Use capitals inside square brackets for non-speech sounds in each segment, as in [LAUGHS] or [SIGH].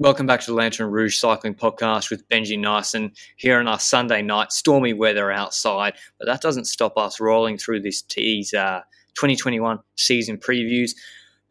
Welcome back to the Lanterne Rouge Cycling Podcast with Benji Naesen here on our Sunday night. Stormy weather outside, but that doesn't stop us rolling through this tease uh, 2021 season previews.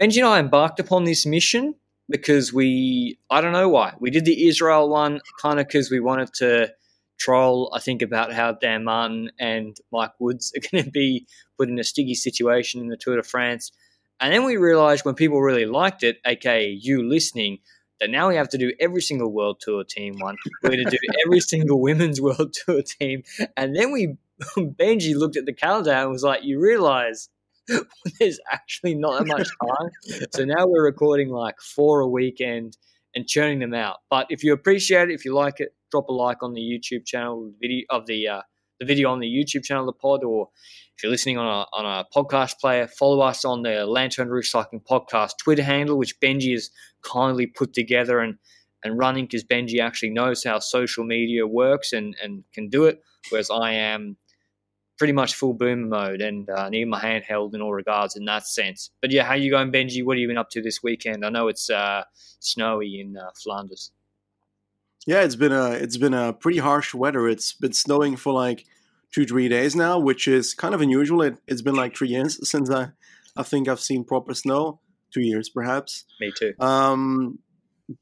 Benji and I embarked upon this mission because we, I don't know why, we did the Israel one kind of because we wanted to troll, I think, about how Dan Martin and Mike Woods are [LAUGHS] going to be put in a sticky situation in the Tour de France. And then we realized when people really liked it, aka you listening, that now we have to do every single World Tour team one. We're going to do every single Women's [LAUGHS] World Tour team. And then we, [LAUGHS] Benji looked at the calendar and was like, you realize [LAUGHS] there's actually not that much time. so now we're recording like four a weekend and churning them out. But if you appreciate it, if you like it, drop a like on the YouTube channel video of the uh, the video on the YouTube channel, the pod, or if you're listening on a, on a podcast player, follow us on the Lanterne Rouge Cycling Podcast Twitter handle, which Benji has kindly put together and, and running because Benji actually knows how social media works and, and can do it, whereas I am pretty much full boomer mode and uh, need my hand held in all regards in that sense. But yeah, how you going, Benji? What have you been up to this weekend? I know it's uh, snowy in uh, Flanders. Yeah, it's been a it's been a pretty harsh weather. It's been snowing for like two three days now, which is kind of unusual. It, it's been like three years [LAUGHS] since I I think I've seen proper snow two years perhaps. Me too. Um,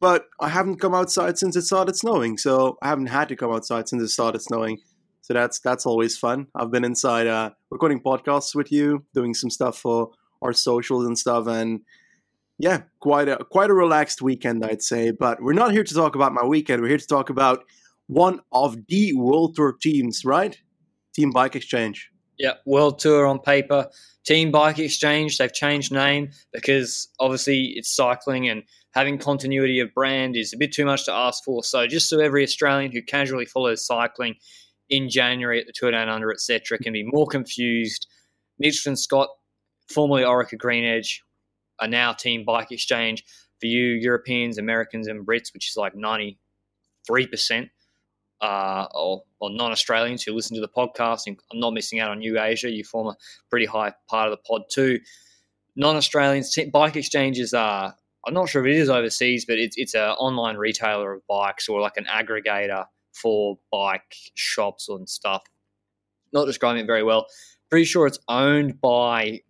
but I haven't come outside since it started snowing, so I haven't had to come outside since it started snowing. So that's that's always fun. I've been inside uh, recording podcasts with you, doing some stuff for our socials and stuff, and yeah, quite a quite a relaxed weekend, I'd say. But we're not here to talk about my weekend. We're here to talk about one of the World Tour teams, right? Team Bike Exchange. Yeah, World Tour on paper. Team Bike Exchange, they've changed name because obviously it's cycling and having continuity of brand is a bit too much to ask for. So just so every Australian who casually follows cycling in January at the Tour Down Under, etc., can be more confused. Mitchelton Scott, formerly Orica Green Edge, are now Team Bike Exchange. For you Europeans, Americans, and Brits, which is like 93%, uh, or, or non-Australians who listen to the podcast, and I'm not missing out on you, Asia. You form a pretty high part of the pod too. Non-Australians, bike exchanges are. I'm not sure if it is overseas, but it's it's an online retailer of bikes or like an aggregator for bike shops and stuff. Not describing it very well. Pretty sure it's owned by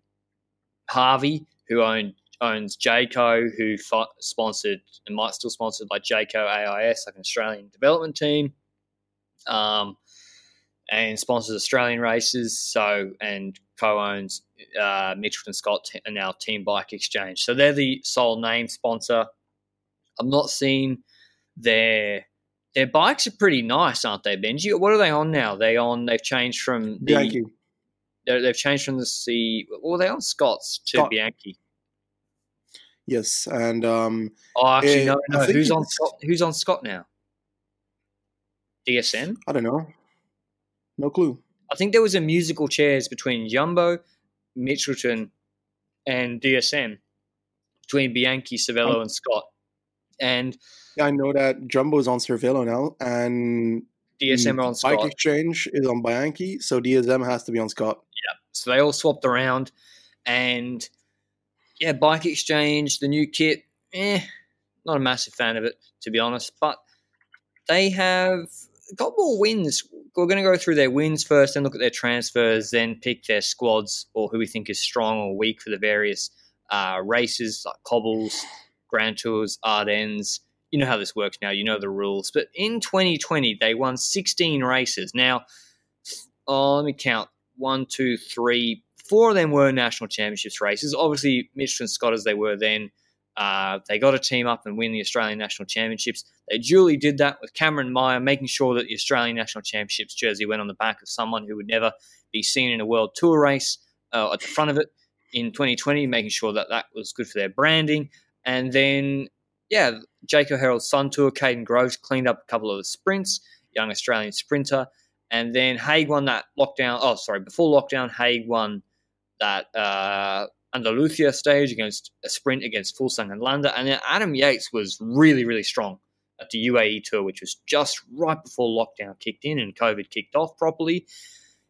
Harvey, who owned owns Jayco, who sponsored and might still sponsored by Jayco AIS, like an Australian development team um, and sponsors Australian races. So and co-owns uh, and Scott and now Team Bike Exchange. So they're the sole name sponsor. I'm not seeing their their bikes are pretty nice, aren't they, Benji? What are they on now? They on they've changed from the Bianchi. They've changed from the C. Well, are they on Scott's to Scott. Bianchi? Yes, and um, oh, actually, no, no. Who's on Scott? Who's on Scott now? DSM? I don't know. No clue. I think there was a musical chairs between Jumbo, Mitchelton, and DSM, between Bianchi, Cervelo, and Scott. And yeah, I know that Jumbo's on Cervelo now, and DSM are on Scott. Bike Exchange is on Bianchi, so DSM has to be on Scott. Yeah, so they all swapped around, and yeah, Bike Exchange, the new kit, eh, not a massive fan of it to be honest, but they have got more wins. We're going to go through their wins first, then look at their transfers, then pick their squads or who we think is strong or weak for the various uh, races like cobbles, Grand Tours, Ardennes. You know how this works now. You know the rules. But in 2020, they won 16 races. Now, oh, let me count. One, two, three, four of them were national championships races. Obviously, Mitchelton Scott as they were then uh, they got a team up and win the Australian National Championships. They duly did that with Cameron Meyer, making sure that the Australian National Championships jersey went on the back of someone who would never be seen in a World Tour race uh, at the front of it. in 2020, making sure that that was good for their branding. And then, yeah, Jayco Herald Sun Tour, Kaden Groves cleaned up a couple of the sprints, young Australian sprinter. And then Haig won that lockdown. Oh, sorry, before lockdown, Haig won that uh, Andalusia stage against a sprint against Fuglsang and Landa. And then Adam Yates was really, really strong at the UAE tour, which was just right before lockdown kicked in and COVID kicked off properly.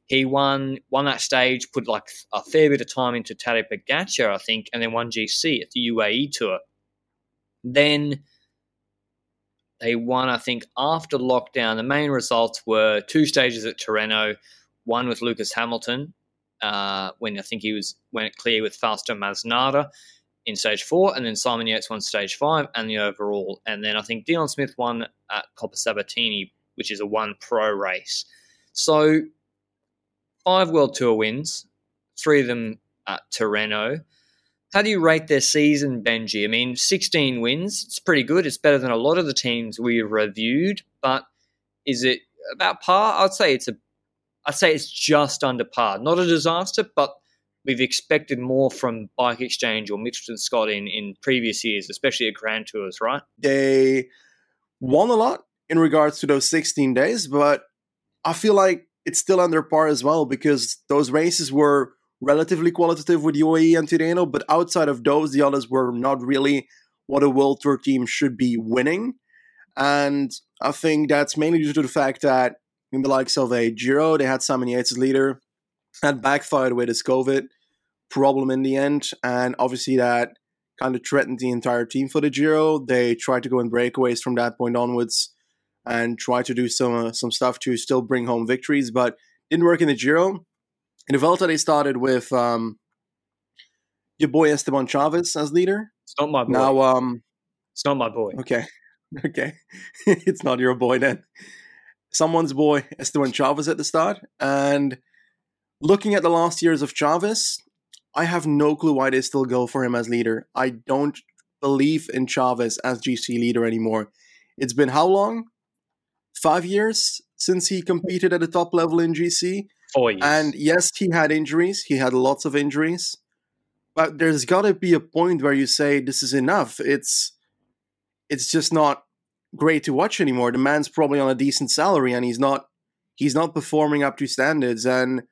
He won won that stage, put like a fair bit of time into Tadej Pogacar, I think, and then won GC at the UAE tour. Then they won, I think, after lockdown. The main results were two stages at Tirreno, one with Lucas Hamilton, uh, when I think he was went clear with Fausto Masnada in stage four, and then Simon Yates won stage five and the overall. And then I think Dion Smith won at Coppa Sabatini, which is a one pro race. So five World Tour wins, three of them at Tirreno. How do you rate their season, Benji? I mean, 16 wins, it's pretty good. It's better than a lot of the teams we reviewed, but is it about par? I'd say it's a I'd say it's just under par. Not a disaster, but we've expected more from Bike Exchange or Mitchelton Scott in, in previous years, especially at Grand Tours, right? They won a lot in regards to those 16 days, but I feel like it's still under par as well because those races were relatively qualitative with UAE and Tirreno, but outside of those, the others were not really what a World Tour team should be winning. And I think that's mainly due to the fact that in the likes of a Giro, they had Simon Yates as leader. That backfired with his COVID problem in the end. And obviously, that kind of threatened the entire team for the Giro. They tried to go in breakaways from that point onwards and try to do some uh, some stuff to still bring home victories, but didn't work in the Giro. In the Vuelta, they started with um, your boy Esteban Chaves as leader. It's not my boy. Now, um, it's not my boy. Okay, [LAUGHS] okay, [LAUGHS] it's not your boy then. Someone's boy Esteban Chaves at the start, and looking at the last years of Chaves, I have no clue why they still go for him as leader. I don't believe in Chaves as GC leader anymore. It's been how long? Five years since he competed at the top level in GC. Four years. And yes, he had injuries. He had lots of injuries. But there's got to be a point where you say this is enough. It's it's just not great to watch anymore. The man's probably on a decent salary and he's not he's not performing up to standards and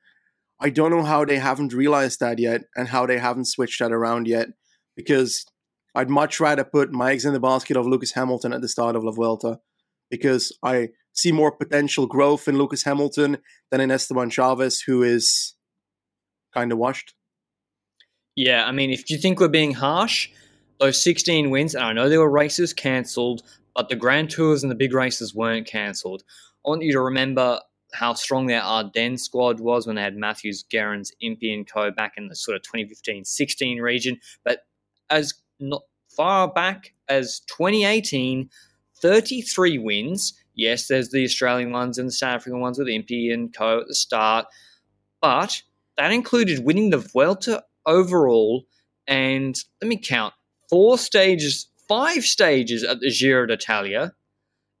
I don't know how they haven't realized that yet and how they haven't switched that around yet because I'd much rather put my eggs in the basket of Lucas Hamilton at the start of La Vuelta because I see more potential growth in Lucas Hamilton than in Esteban Chaves, who is kind of washed. Yeah, I mean, if you think we're being harsh, those 16 wins, and I know there were races cancelled, but the Grand Tours and the big races weren't cancelled. I want you to remember how strong their Ardennes squad was when they had Matthews, Gerrans, Impey, and co back in the sort of 2015-16 region. But as not far back as 2018, 33 wins. Yes, there's the Australian ones and the South African ones with Impey and co at the start, but that included winning the Vuelta overall. And let me count four stages, five stages at the Giro d'Italia,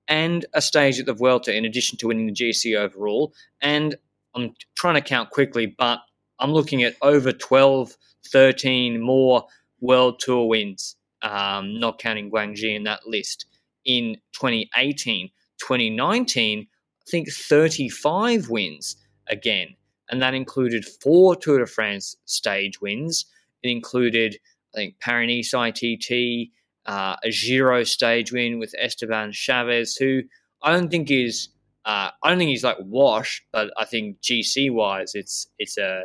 and a stage at the Vuelta in addition to winning the GC overall. And I'm trying to count quickly, but I'm looking at over 12, 13 more World Tour wins, um, not counting Guangxi in that list in 2018. 2019, I think 35 wins again. And that included four Tour de France stage wins. It included, I think, Paris ITT, uh, a Giro stage win with Esteban Chaves, who I don't think is, uh, I don't think he's like washed, but I think GC wise, it's it's a,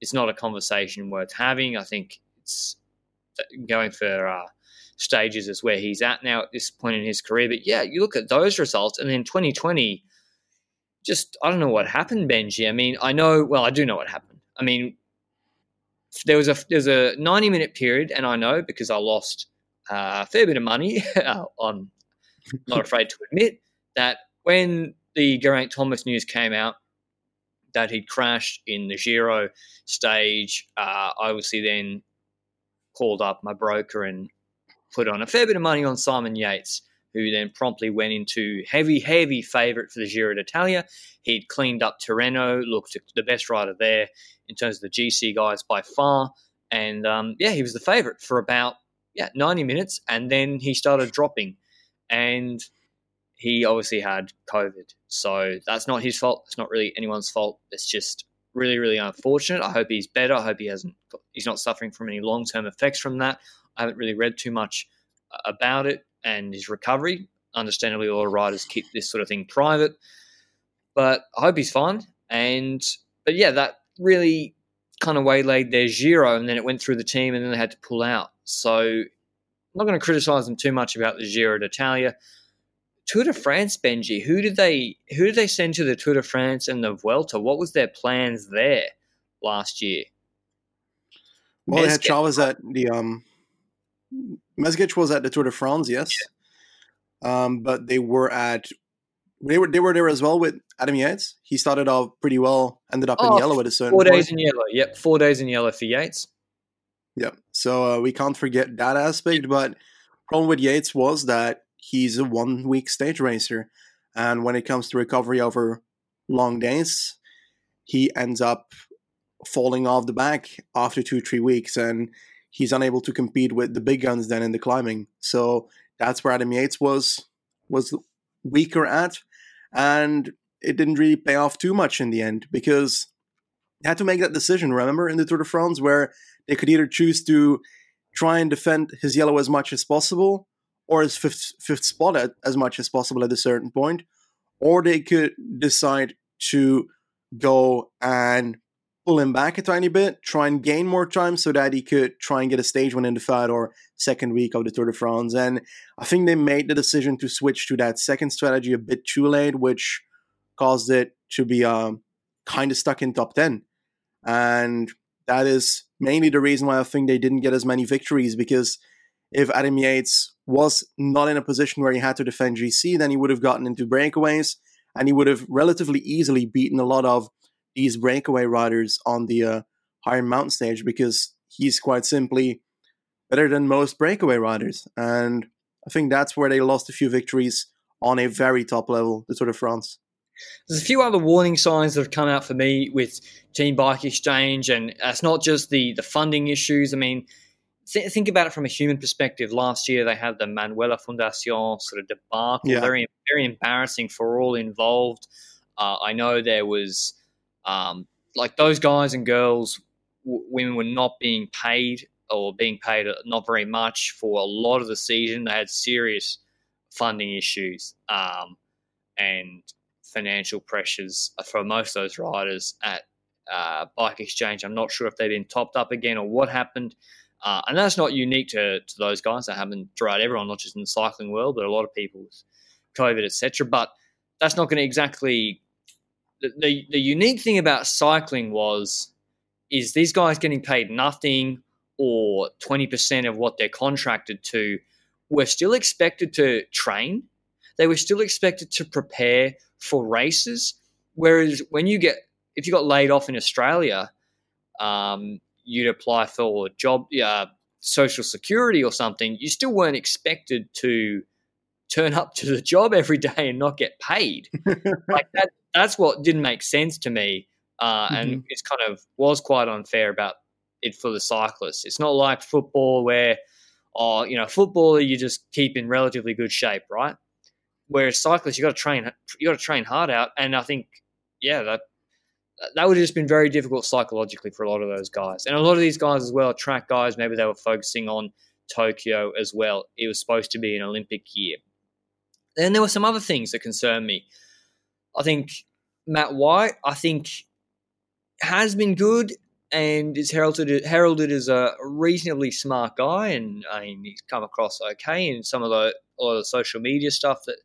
it's not a conversation worth having. I think it's going for uh, stages is where he's at now at this point in his career. But yeah, you look at those results, and then 2020, just I don't know what happened, Benji. I mean, I know, well, I do know what happened. I mean, there was a there's a 90 minute period, and I know because I lost uh, a fair bit of money. [LAUGHS] I'm not afraid to admit that when the Geraint Thomas news came out that he'd crashed in the Giro stage, uh, I obviously then called up my broker and put on a fair bit of money on Simon Yates, who then promptly went into heavy, heavy favourite for the Giro d'Italia. He'd cleaned up Tirreno, looked the best rider there in terms of the GC guys by far. and um, yeah, he was the favourite for about yeah 90 minutes, and then he started dropping, and he obviously had COVID, so that's not his fault. It's not really anyone's fault. It's just really really unfortunate. I hope he's better. I hope he hasn't he's not suffering from any long term effects from that. I haven't really read too much uh, about it and his recovery. Understandably, all riders keep this sort of thing private, but I hope he's fine. And but yeah, that really kind of waylaid their Giro, and then it went through the team, and then they had to pull out. So I'm not going to criticise them too much about the Giro d'Italia. Tour de France, Benji. Who did they who did they send to the Tour de France and the Vuelta? What was their plans there last year? Well, they had Chaves at the um, Mezgec was at the Tour de France, yes, yeah. um, but they were at they were they were there as well with Adam Yates. He started off pretty well, ended up oh, in yellow at a certain four point. days in yellow. Yep, four days in yellow for Yates. Yep. So uh, we can't forget that aspect. But problem with Yates was that he's a one week stage racer, and when it comes to recovery over long days, he ends up falling off the back after two three weeks, and he's unable to compete with the big guns then in the climbing. So that's where Adam Yates was was weaker at and it didn't really pay off too much in the end because they had to make that decision. Remember in the Tour de France where they could either choose to try and defend his yellow as much as possible, or his fifth fifth spot at, as much as possible at a certain point, or they could decide to go and pull him back a tiny bit, try and gain more time so that he could try and get a stage win in the third or second week of the Tour de France. And I think they made the decision to switch to that second strategy a bit too late, which caused it to be um, kind of stuck in top 10. And that is mainly the reason why I think they didn't get as many victories because if Adam Yates was not in a position where he had to defend GC, then he would have gotten into breakaways and he would have relatively easily beaten a lot of these breakaway riders on the uh, higher mountain stage because he's quite simply better than most breakaway riders. And I think that's where they lost a few victories on a very top level, the Tour de France. There's a few other warning signs that have come out for me with Team Bike Exchange, and it's not just the the funding issues. I mean, th- think about it from a human perspective. Last year they had the Manuela Fundacion sort of debacle, yeah. very very embarrassing for all involved. Uh, I know there was um, like those guys and girls, w- women were not being paid or being paid not very much for a lot of the season. They had serious funding issues um, and financial pressures for most of those riders at uh, Bike Exchange. I'm not sure if they've been topped up again or what happened. Uh, and that's not unique to, to those guys. That happened throughout everyone, not just in the cycling world, but a lot of people with COVID, etc. But that's not going to exactly the, the, unique thing about cycling was is these guys getting paid nothing or 20% of what they're contracted to were still expected to train. They were still expected to prepare for races. Whereas when you get if you got laid off in australia um, you'd apply for a job uh, social security or something you still weren't expected to turn up to the job every day and not get paid. [LAUGHS] Like that that's what didn't make sense to me, uh, mm-hmm. and it's kind of was quite unfair about it for the cyclists. It's not like football where, oh, you know, football you just keep in relatively good shape, right? Whereas cyclists, you got to train, you got to train hard out, and I think, yeah, that that would have just been very difficult psychologically for a lot of those guys, and a lot of these guys as well, track guys. Maybe they were focusing on Tokyo as well. It was supposed to be an Olympic year. Then there were some other things that concerned me. I think Matt White, I think, has been good and is heralded heralded as a reasonably smart guy, and I mean he's come across okay in some of the a lot of the social media stuff that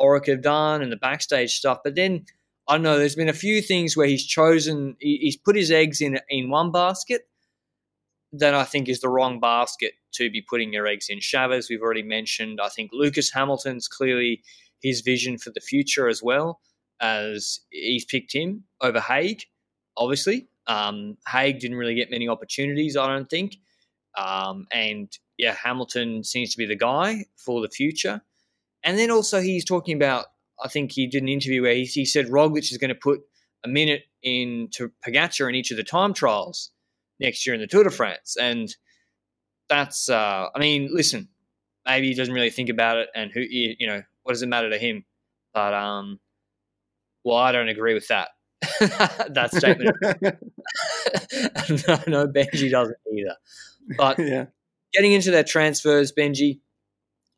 Orica have done and the backstage stuff. But then I don't know. There's been a few things where he's chosen. He's put his eggs in in one basket that I think is the wrong basket to be putting your eggs in. Chaves, we've already mentioned. I think Lucas Hamilton's clearly his vision for the future as well as he's picked him over Haig, obviously. Um, Haig didn't really get many opportunities, I don't think. Um, and yeah, Hamilton seems to be the guy for the future. And then also he's talking about, I think he did an interview where he, he said Roglic is going to put a minute into Pogacar in each of the time trials. next year in the Tour de France. And that's, uh, I mean, listen, maybe he doesn't really think about it, and who, you know, what does it matter to him? But, um, well, I don't agree with that. [LAUGHS] that statement. [LAUGHS] [LAUGHS] no, no, Benji doesn't either. But yeah. getting into their transfers, Benji,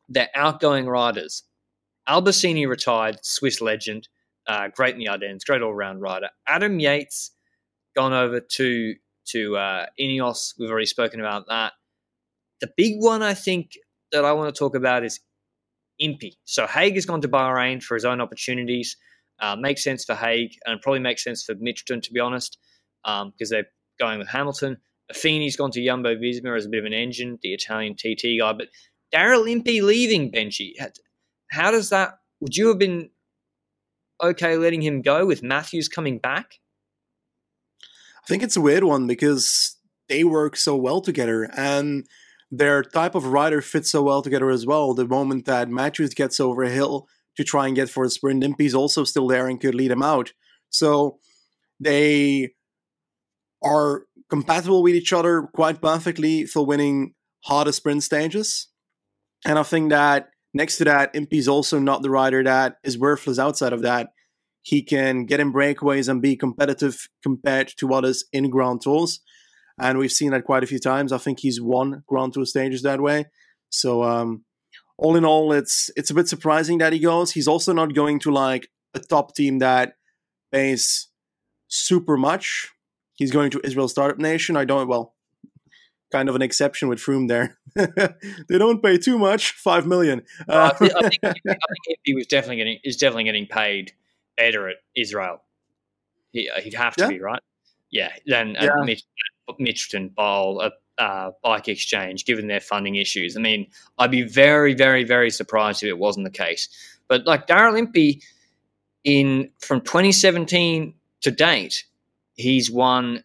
they're outgoing riders. Albasini retired, Swiss legend, uh, great in the Ardennes, great all round rider. Adam Yates gone over to to uh, Ineos. We've already spoken about that. The big one I think that I want to talk about is Impey. So Haig has gone to Bahrain for his own opportunities. Uh, makes sense for Haig and probably makes sense for Mitchelton, to be honest, because um, they're going with Hamilton. Affini's gone to Jumbo Visma as a bit of an engine, the Italian TT guy. But Daryl Impey leaving Benji, how does that? Would you have been okay letting him go with Matthews coming back? I think it's a weird one because they work so well together and their type of rider fits so well together as well. The moment that Matthews gets over a hill to try and get for a sprint, Impey's also still there and could lead him out. So they are compatible with each other quite perfectly for winning harder sprint stages. And I think that next to that, Impey's also not the rider that is worthless outside of that. He can get in breakaways and be competitive compared to others in Grand Tours. And we've seen that quite a few times. I think he's won Grand Tour stages that way. So um, all in all, it's it's a bit surprising that he goes. He's also not going to like a top team that pays super much. He's going to Israel Startup Nation. I don't well, kind of an exception with Froome there. [LAUGHS] they don't pay too much, five million. Uh, I, think, I, think, [LAUGHS] I think he was definitely getting is definitely getting paid better at Israel. He, would uh, have to yeah. be right. Yeah, then yeah. Mitch, Mitchelton Bowl, a uh, bike exchange, given their funding issues. I mean, I'd be very, very, very surprised if it wasn't the case. But like Daryl Impey, in from 2017 to date, he's won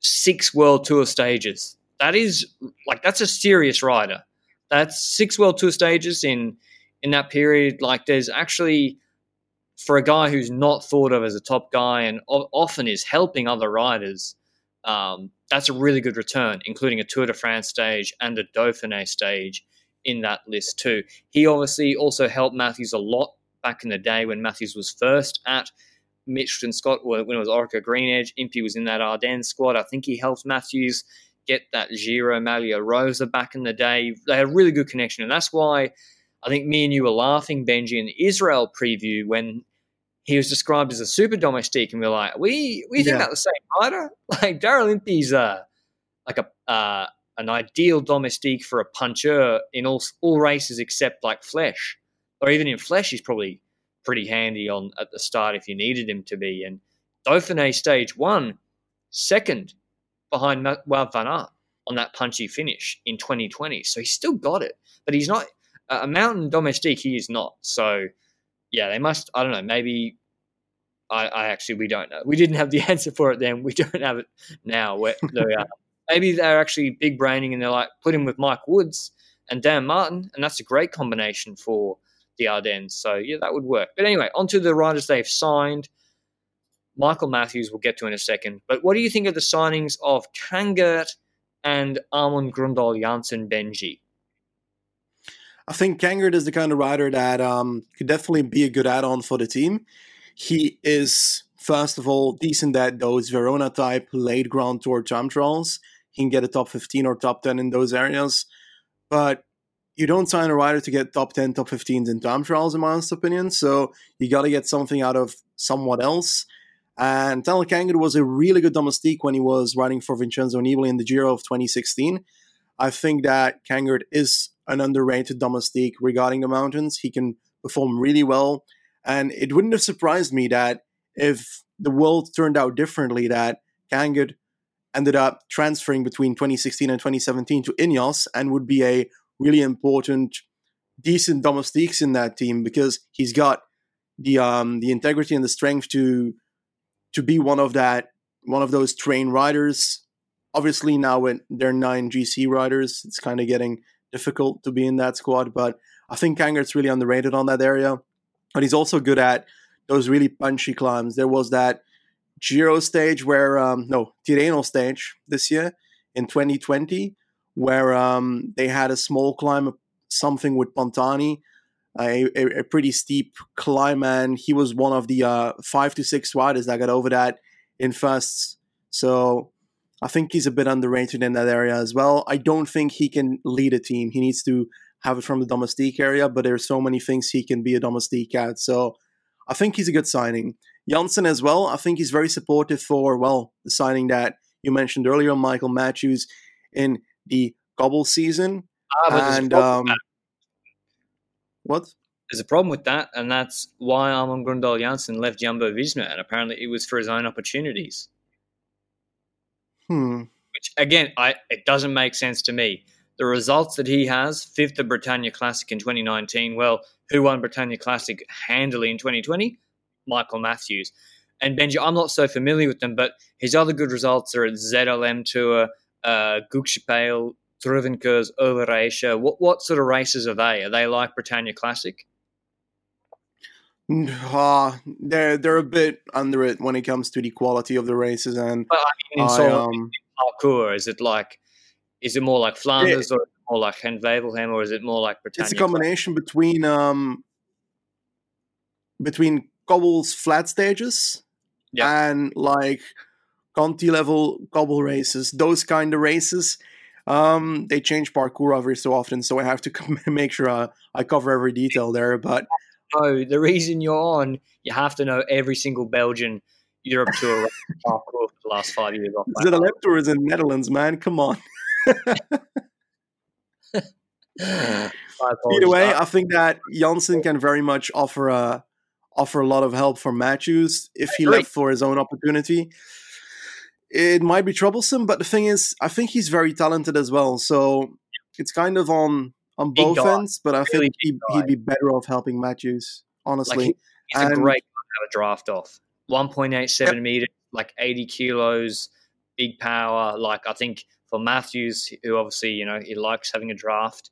six World Tour stages. That is like that's a serious rider. That's six World Tour stages in in that period. Like, there's actually for a guy who's not thought of as a top guy and often is helping other riders, um, that's a really good return, including a Tour de France stage and a Dauphiné stage in that list too. He obviously also helped Matthews a lot back in the day when Matthews was first at Mitchelton Scott when it was Orica Green Edge. Impey was in that Ardennes squad. I think he helped Matthews get that Giro Maglia Rosa back in the day. They had a really good connection, and that's why I think me and you were laughing, Benji, in the Israel preview when he was described as a super domestique, and we are like, we we think yeah. about the same rider. [LAUGHS] Like Daryl Impey's uh, like a uh, an ideal domestique for a puncher in all all races except like Flèche, or even in Flèche, he's probably pretty handy on at the start if you needed him to be. And Dauphiné stage one, second behind Wout van Aert on that punchy finish in 2020. So he's still got it, but he's not a mountain domestique. He is not. So yeah, they must. I don't know. Maybe I, I, actually we don't know. We didn't have the [LAUGHS] answer for it then. We don't have it now. Where [LAUGHS] uh, maybe they're actually big braining and they're like put him with Mike Woods and Dan Martin, and that's a great combination for the Ardennes. So yeah, that would work. But anyway, onto the riders they've signed. Michael Matthews we'll get to in a second. But what do you think of the signings of Kangert and Amund Grøndal Jansen Benji? I think Kangert is the kind of rider that um, could definitely be a good add-on for the team. He is, first of all, decent at those Verona type late Grand Tour time trials. He can get a top 15 or top 10 in those areas. But you don't sign a rider to get top 10, top 15s in time trials, in my honest opinion. So you got to get something out of someone else. And Tanel Kangert was a really good domestique when he was riding for Vincenzo Nibali in the Giro of 2016. I think that Kangert is an underrated domestique regarding the mountains. He can perform really well. And it wouldn't have surprised me that if the world turned out differently, that Kangert ended up transferring between 2016 and 2017 to Ineos and would be a really important, decent domestiques in that team because he's got the um, the integrity and the strength to to be one of that one of those train riders. Obviously, now when they're nine GC riders, it's kind of getting difficult to be in that squad. But I think Kangert's really underrated on that area. But he's also good at those really punchy climbs. There was that Giro stage where um, no Tirreno stage this year in 2020 where um, they had a small climb, something with Pantani, a, a, a, pretty steep climb, and he was one of the uh, five to six riders that got over that in firsts. So I think he's a bit underrated in that area as well. I don't think he can lead a team. He needs to have it from the domestique area, but there's so many things he can be a domestique at. So I think he's a good signing. Jansen as well. I think he's very supportive for well the signing that you mentioned earlier, on Michael Matthews, in the Cobble season. Ah, and um, what? There's a problem with that, and that's why Amund Grøndal Jansen left Jumbo Visma, and apparently it was for his own opportunities. Hmm. Which again, I it doesn't make sense to me. The results that he has, fifth at Bretagne Classic in 2019. Well, who won Bretagne Classic handily in 2020? Michael Matthews. And Benji, I'm not so familiar with them, but his other good results are at ZLM Tour, uh, Gugspale, Druivenkoers, Overijse. What what sort of races are they? Are they like Bretagne Classic? Uh, they're they're a bit under it when it comes to the quality of the races and but, I mean, I, um, parcours. Is it like is it more like Flanders or more like Gent-Wevelgem or is it more like Bretagne? It's a combination between um between cobbles flat stages yeah. and like Conti level cobble races, those kind of races. Um, they change parcours every so often, so I have to [LAUGHS] make sure I, I cover every detail there. But know the reason you're on, you have to know every single Belgian Europe tour [LAUGHS] for the last five years. Off ZLM tour is in Netherlands, man. Come on. [LAUGHS] Either way, I think that Jansen can very much offer a offer a lot of help for Matthews if he left for his own opportunity. It might be troublesome, but the thing is, I think he's very talented as well. So it's kind of on on both ends, but I really think he, would be better off helping Matthews, honestly. Like he, he's and, a great guy to have a draft off. 1.87 yep. meters, like 80 kilos, big power. Like I think for Matthews, who obviously, you know, he likes having a draft,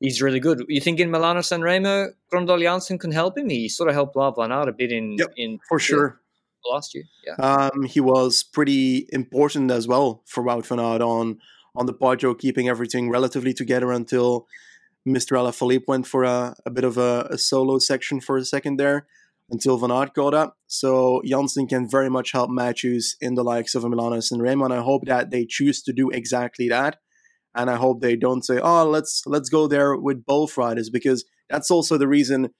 he's really good. You think in Milano San Remo, Grøndal Jansen can help him? He sort of helped van Aert a bit in, yep, in for sure. Last year, yeah. Um, he was pretty important as well for Wout van Aert on on the Poggio, keeping everything relatively together until Mr. Alaphilippe went for a, a bit of a, a, solo section for a second there until Van Aert got up. So Jansen can very much help Matthews in the likes of Milano San Remo. I hope that they choose to do exactly that. And I hope they don't say, oh, let's let's go there with both riders, because that's also the reason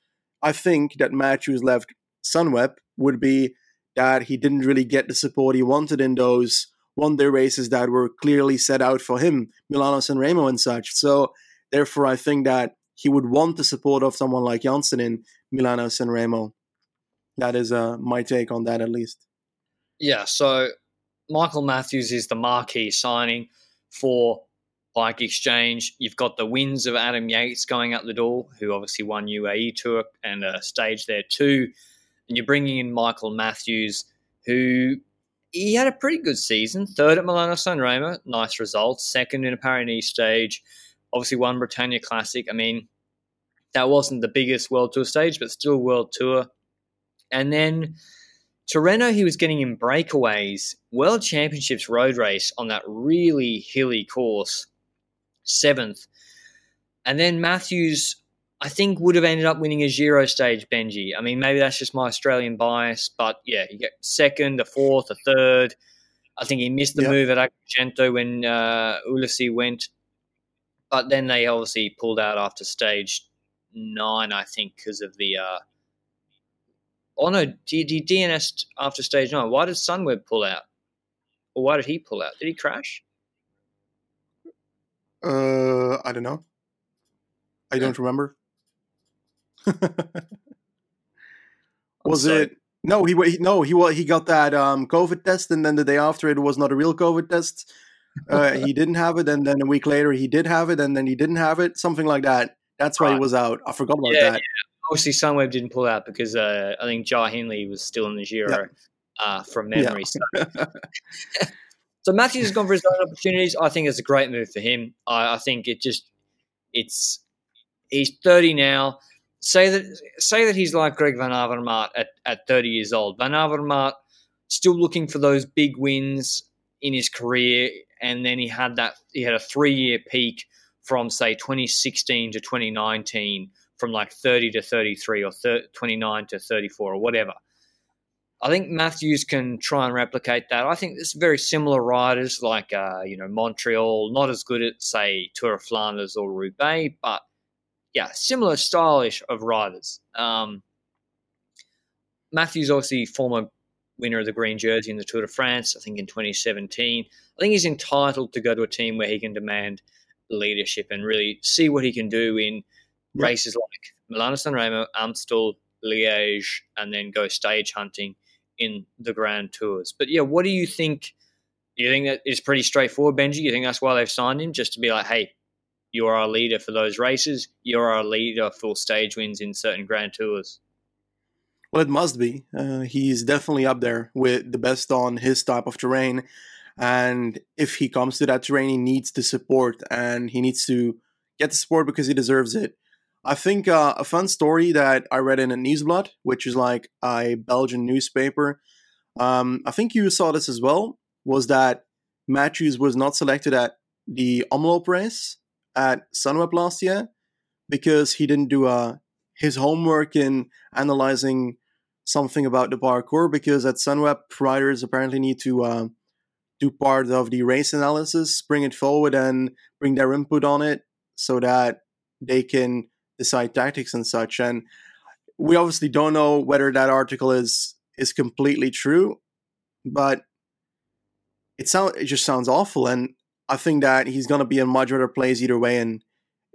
I think that Matthews left Sunweb would be that he didn't really get the support he wanted in those won their races that were clearly set out for him, Milano San Remo and such. So therefore, I think that he would want the support of someone like Jansen in Milano San Remo. That is uh, my take on that, at least. Yeah. So Michael Matthews is the marquee signing for Bike Exchange. You've got the wins of Adam Yates going out the door, who obviously won UAE Tour and a stage there too. And you're bringing in Michael Matthews, who he had a pretty good season. Third at Milano Sanremo, nice results. Second in a Paris stage. Obviously won Bretagne Classic. I mean, that wasn't the biggest World Tour stage, but still World Tour. And then Tirreno, he was getting in breakaways. World Championships road race on that really hilly course, seventh. And then Matthews I think would have ended up winning a Giro stage, Benji. I mean, maybe that's just my Australian bias, but yeah, you get second, a fourth, a third. I think he missed the yep. move at Agrigento when uh, Ulissi went, but then they obviously pulled out after stage nine, I think, because of the. Uh, oh no, he, he DNS after stage nine. Why did Sunweb pull out? Or why did he pull out? Did he crash? Uh, I don't know. I don't remember. [LAUGHS] was it? No, he no he he got that um, COVID test, and then the day after it was not a real COVID test. Uh, he [LAUGHS] didn't have it, and then a week later he did have it, and then he didn't have it, something like that. That's why right. he was out. I forgot about yeah, that. Yeah. Obviously, Sunweb didn't pull out because uh, I think Jai Hindley was still in the Giro yeah. uh, from memory. So. [LAUGHS] so Matthews has gone for his own opportunities. I think it's a great move for him. I, I think it just it's he's 30 now say that say that he's like Greg Van Avermaet at, at 30 years old. Van Avermaet still looking for those big wins in his career, and then he had that he had a three year peak from say 2016 to 2019 from like 30 to 33 or 29 to 34 or whatever. I think Matthews can try and replicate that. I think there's very similar riders like uh, you know Montreal, not as good at say Tour of Flanders or Roubaix, but yeah, similar stylish of riders. Um, Matthews obviously former winner of the green jersey in the Tour de France, I think in 2017. I think he's entitled to go to a team where he can demand leadership and really see what he can do in races like Milano Sanremo, Amstel, Liège, and then go stage hunting in the Grand Tours. But yeah, what do you think? You think that is pretty straightforward, Benji? You think that's why they've signed him, just to be like, hey, you're our leader for those races. You're our leader for stage wins in certain Grand Tours. Well, it must be. Uh, he's definitely up there with the best on his type of terrain. And if he comes to that terrain, he needs the support and he needs to get the support because he deserves it. I think uh, a fun story that I read in a Nieuwsblad, which is like a Belgian newspaper. Um, I think you saw this as well. Was that Matthews was not selected at the Omloop race at Sunweb last year because he didn't do uh, his homework in analyzing something about the parcours. Because at Sunweb, riders apparently need to uh, do part of the race analysis, bring it forward, and bring their input on it so that they can decide tactics and such. And we obviously don't know whether that article is is completely true, but it sounds it just sounds awful. And I think that he's gonna be in much better place either way in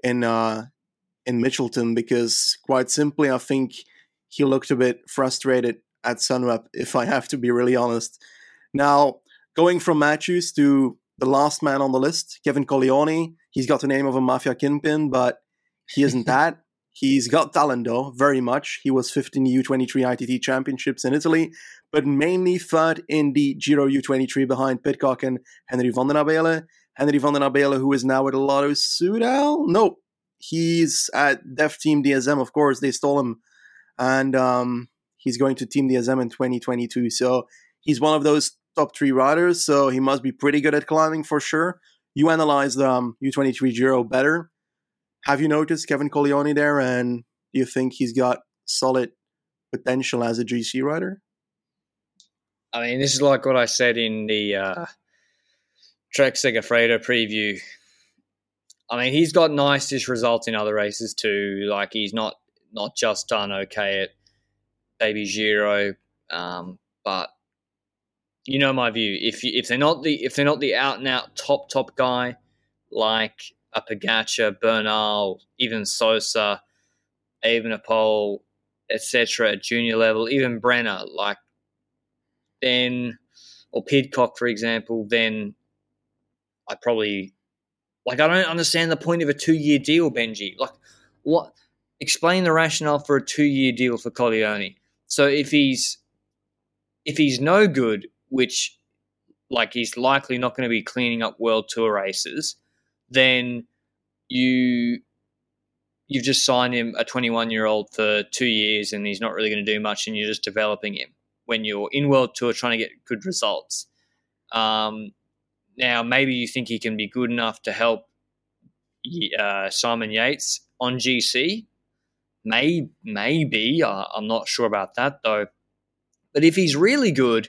in uh, in Mitchelton because quite simply I think he looked a bit frustrated at Sunweb, if I have to be really honest. Now, going from Matthews to the last man on the list, Kevin Colleoni, he's got the name of a mafia kingpin, but he isn't [LAUGHS] that. He's got talent though, very much. He was 15 U23 ITT championships in Italy, but mainly third in the Giro U23 behind Pidcock and Henri Vandenabeele. Henri Vandenabeele, who is now at Lotto Soudal? No, he's at Def Team DSM, of course. They stole him. And um, he's going to Team DSM in 2022. So he's one of those top three riders. So he must be pretty good at climbing for sure. You analyzed um, U23 Giro better have you noticed Kevin Colleoni there, and do you think he's got solid potential as a GC rider? I mean, this is like what I said in the uh, Trek Segafredo preview. I mean, he's got nice-ish results in other races too. Like he's not not just done okay at Baby Giro, um, but you know my view. If you, if they're not the if they're not the out and out top top guy like a Pogacar, Bernal, even Sosa, even Evenepoel, etc. at junior level, even Brenner, like then, or Pidcock, for example, then I probably like I don't understand the point of a two-year deal, Benji. Like, what? Explain the rationale for a two-year deal for Colleoni. So if he's if he's no good, which like he's likely not going to be cleaning up world tour races, then you you've just signed him a 21 year old for two years and he's not really going to do much and you're just developing him when you're in world tour trying to get good results um, now maybe you think he can be good enough to help uh, simon yates on gc May, maybe uh, i'm not sure about that though but if he's really good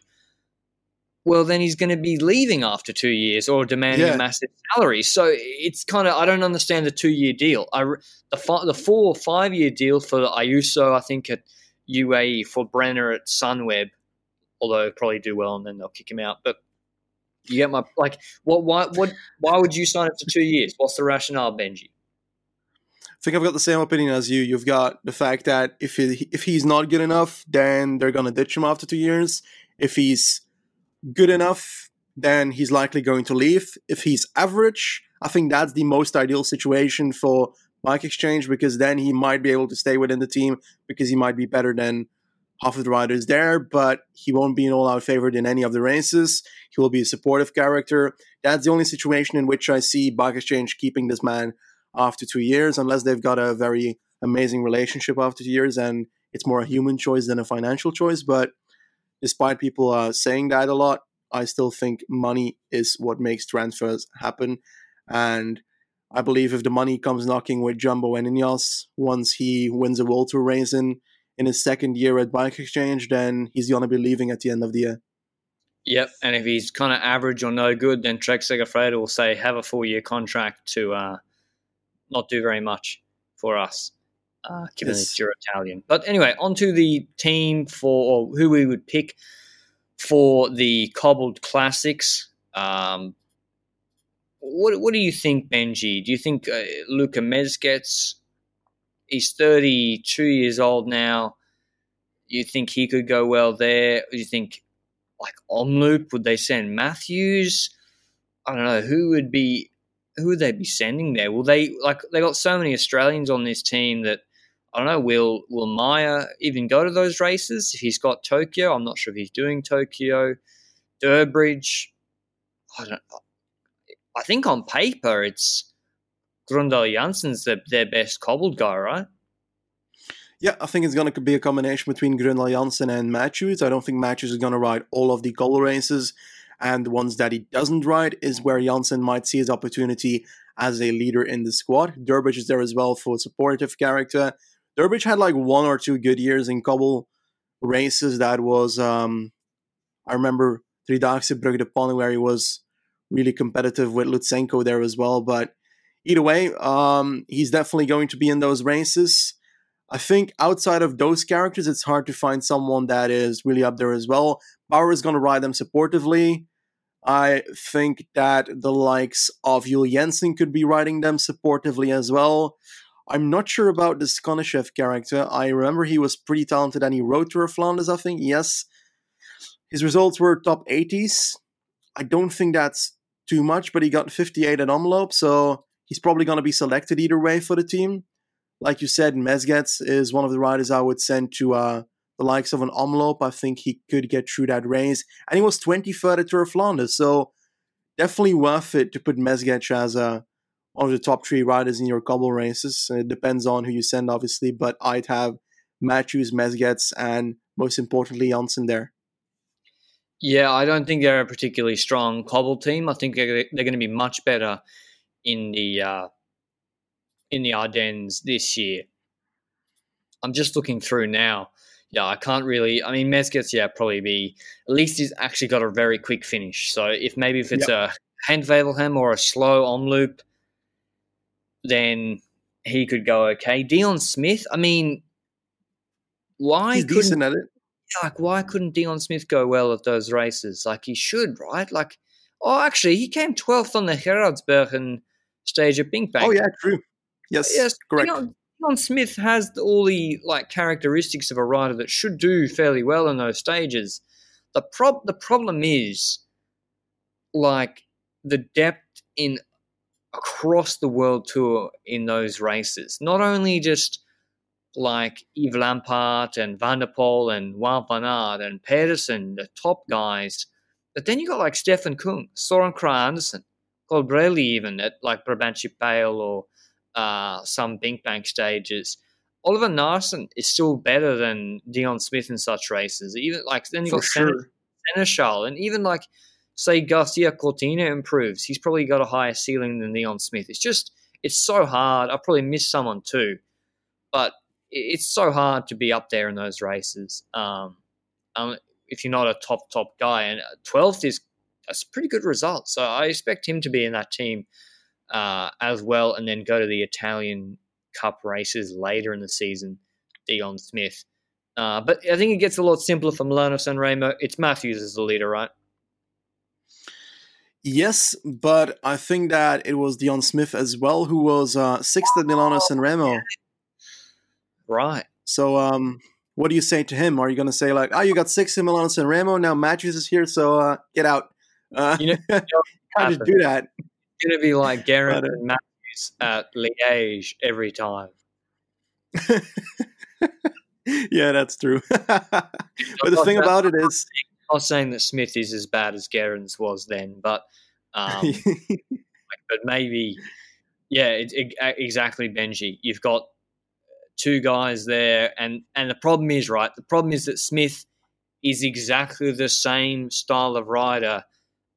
well, then he's going to be leaving after two years or demanding yeah. a massive salary. So it's kind of I don't understand the two year deal. I the the four or five year deal for Ayuso, I think at UAE for Brenner at Sunweb, although probably do well and then they'll kick him out. But you get my like what why what why would you sign up for two years? What's the rationale, Benji? I think I've got the same opinion as you. You've got the fact that if he, if he's not good enough, then they're gonna ditch him after two years. If he's good enough, then he's likely going to leave. If he's average, I think that's the most ideal situation for Bike Exchange because then he might be able to stay within the team because he might be better than half of the riders there, but he won't be an all out favorite in any of the races. He will be a supportive character. That's the only situation in which I see Bike Exchange keeping this man after two years, unless they've got a very amazing relationship after two years and it's more a human choice than a financial choice. But despite people uh, saying that a lot, I still think money is what makes transfers happen. And I believe if the money comes knocking with Jumbo and Ineos once he wins a World Tour race in, in his second year at Bike Exchange, then he's going to be leaving at the end of the year. Yep, and if he's kind of average or no good, then Trek Segafredo will say have a four year contract to uh, not do very much for us, uh, given yes. that you're Italian. But anyway, onto the team for who we would pick for the cobbled classics. Um, what what do you think, Benji? Do you think uh, Luka Mezgec? He's 32 years old now. You think he could go well there? You think like Omloop? Would they send Matthews? I don't know who would be who would they be sending there? Will they like they got so many Australians on this team that I don't know. Will Will Meyer even go to those races if he's got Tokyo? I'm not sure if he's doing Tokyo. Durbridge, I don't. I think on paper it's Grøndal Jansen's the, their best cobbled guy, right? Yeah, I think it's going to be a combination between Grøndal Jansen and Matthews. I don't think Matthews is going to ride all of the cobble races, and the ones that he doesn't ride is where Jansen might see his opportunity as a leader in the squad. Durbridge is there as well for a supportive character. Durbridge had like one or two good years in cobble races. That was, um, I remember Driedaagse Brugge-De Panne, where he was really competitive with Lutsenko there as well. But either way, um, he's definitely going to be in those races. I think outside of those characters, it's hard to find someone that is really up there as well. Bauer is going to ride them supportively. I think that the likes of Juul Jensen could be riding them supportively as well. I'm not sure about the Skonychev character. I remember he was pretty talented and he rode Tour of Flanders, I think. Yes. His results were top 80s. I don't think that's too much, but he got 58 at Omloop, so he's probably going to be selected either way for the team. Like you said, Mezgec is one of the riders I would send to uh, the likes of an Omloop. I think he could get through that race. And he was 23rd at Tour of Flanders, so definitely worth it to put Mezgec as uh, one of the top three riders in your cobble races. It depends on who you send, obviously, but I'd have Matthews, Mezgec, and most importantly, Jansen there. Yeah, I don't think they're a particularly strong cobble team. I think they're, they're going to be much better in the uh, in the Ardennes this year. I'm just looking through now. Yeah, I can't really. I mean, Mezgec, yeah, probably be at least he's actually got a very quick finish. So if maybe if it's yep. a Gent-Wevelgem or a slow Omloop, then he could go okay. Dion Smith, I mean, why he's decent at it? Like, why couldn't Dion Smith go well at those races? Like, he should, right? Like, oh, actually, he came 12th on the Geraardsbergen stage at BinckBank. Oh, yeah, true. Yes, yes correct. Dion Smith has all the like characteristics of a rider that should do fairly well in those stages. The prob the problem is like the depth in across the world tour in those races. Not only just like Yves Lampaert and Van der Poel and Wout van Aert and Pedersen, the top guys, but then you got like Stefan Kung, Soren Kragh Andersen, Colbrelli even at like Brabantse Pijl or uh, some BinckBank stages. Oliver Naesen is still better than Dion Smith in such races. Even like then you got sure. Senechal and even like say Garcia Cortina improves, he's probably got a higher ceiling than Dion Smith. It's just it's so hard. I probably missed someone too, but it's so hard to be up there in those races. Um, um, if you're not a top top guy, and 12th is a pretty good result. So I expect him to be in that team uh, as well, and then go to the Italian Cup races later in the season. Dion Smith. Uh, but I think it gets a lot simpler for Milano Sanremo. It's Matthews as the leader, right? Yes, but I think that it was Dion Smith as well who was uh, sixth at Milano San Remo. Right. So, um, what do you say to him? Are you going to say like, "Oh, you got sixth in Milano San Remo, now Matthews is here, so uh, get out"? Uh, you know, [LAUGHS] [LAUGHS] how did do that? It's going to be like Gerrans but, uh, and Matthews at Liège every time. [LAUGHS] yeah, that's true. but the thing about it is, not saying that Smith is as bad as Gerrans was then, but um, but maybe yeah, it, it, exactly, Benji. You've got two guys there, and and the problem is right. The problem is that Smith is exactly the same style of rider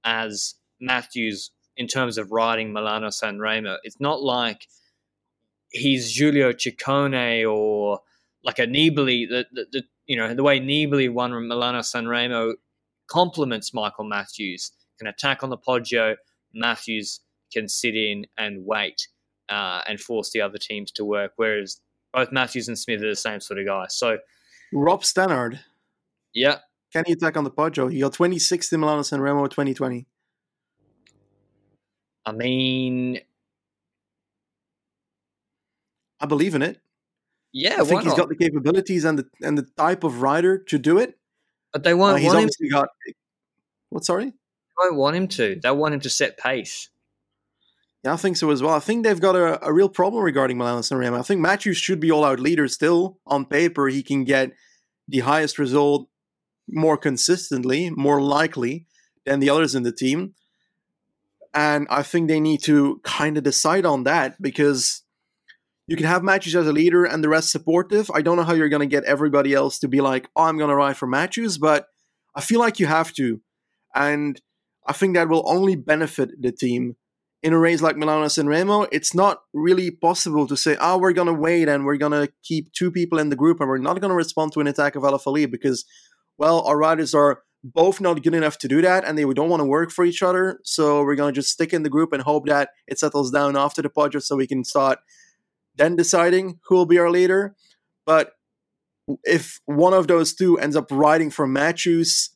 as Matthews in terms of riding Milano San Remo. It's not like he's Giulio Ciccone or like a Nibali. The, the, the you know the way Nibali won Milano San Remo complements Michael Matthews. Can attack on the Poggio. Matthews can sit in and wait uh, and force the other teams to work. Whereas both Matthews and Smith are the same sort of guy. So Rob Stannard. Yeah. Can he attack on the Poggio? He got 26th in Milano San Remo 2020. I mean, I believe in it. Yeah, I think he's got the capabilities and the and the type of rider to do it. But they won't uh, he's want him. got. What? Sorry. They won't want him to. They want him to set pace. Yeah, I think so as well. I think they've got a, a real problem regarding Milano San Remo. I think Matthews should be all out leader still. On paper, he can get the highest result more consistently, more likely than the others in the team. And I think they need to kind of decide on that because you can have Matthews as a leader and the rest supportive. I don't know how you're going to get everybody else to be like, oh, I'm going to ride for Matthews, but I feel like you have to. And I think that will only benefit the team. In a race like Milano San Remo, it's not really possible to say, oh, we're going to wait and we're going to keep two people in the group and we're not going to respond to an attack of Alaphilippe because, well, our riders are both not good enough to do that and they don't want to work for each other. So we're going to just stick in the group and hope that it settles down after the Poggio so we can start then deciding who will be our leader. But if one of those two ends up riding for Matthews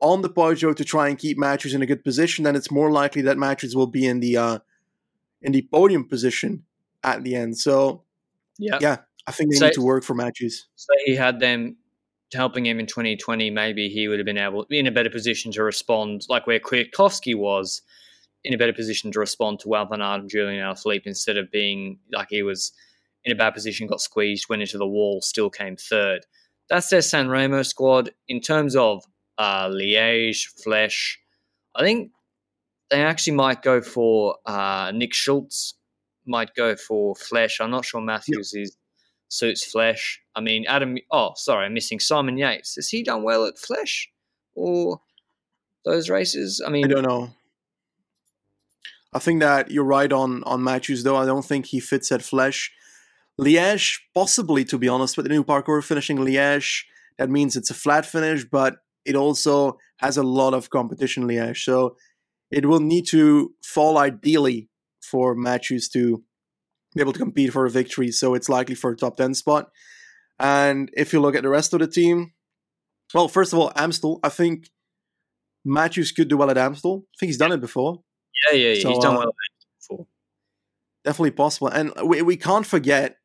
on the Poggio to try and keep Matthews in a good position, then it's more likely that Matthews will be in the uh, in the podium position at the end. So yeah, yeah, I think they So- need to work for Matthews. So he had them helping him in 2020. Maybe he would have been able in a better position to respond, like where Kwiatkowski was in a better position to respond to Wout van Aert and Julian Alaphilippe instead of being like he was in a bad position, got squeezed, went into the wall, still came third. That's their San Remo squad. In terms of uh, Liège, Flèche, I think they actually might go for uh, Nick Schultz, might go for Flèche. I'm not sure Matthews is suits Flèche. I mean, Adam. Oh, sorry, I'm missing Simon Yates. Has he done well at Flèche or those races? I mean, I don't know. I think that you're right on on Matthews, though. I don't think he fits at Flèche. Liège, possibly, to be honest, with the new parcours finishing Liège, that means it's a flat finish, but it also has a lot of competition, Liège. So it will need to fall ideally for Matthews to able to compete for a victory. So it's likely for a top 10 spot. And if you look at the rest of the team, well, first of all, Amstel, I think Matthews could do well at Amstel. I think he's done it before. yeah, yeah, yeah. So, he's done uh, well before. definitely possible. And we, we can't forget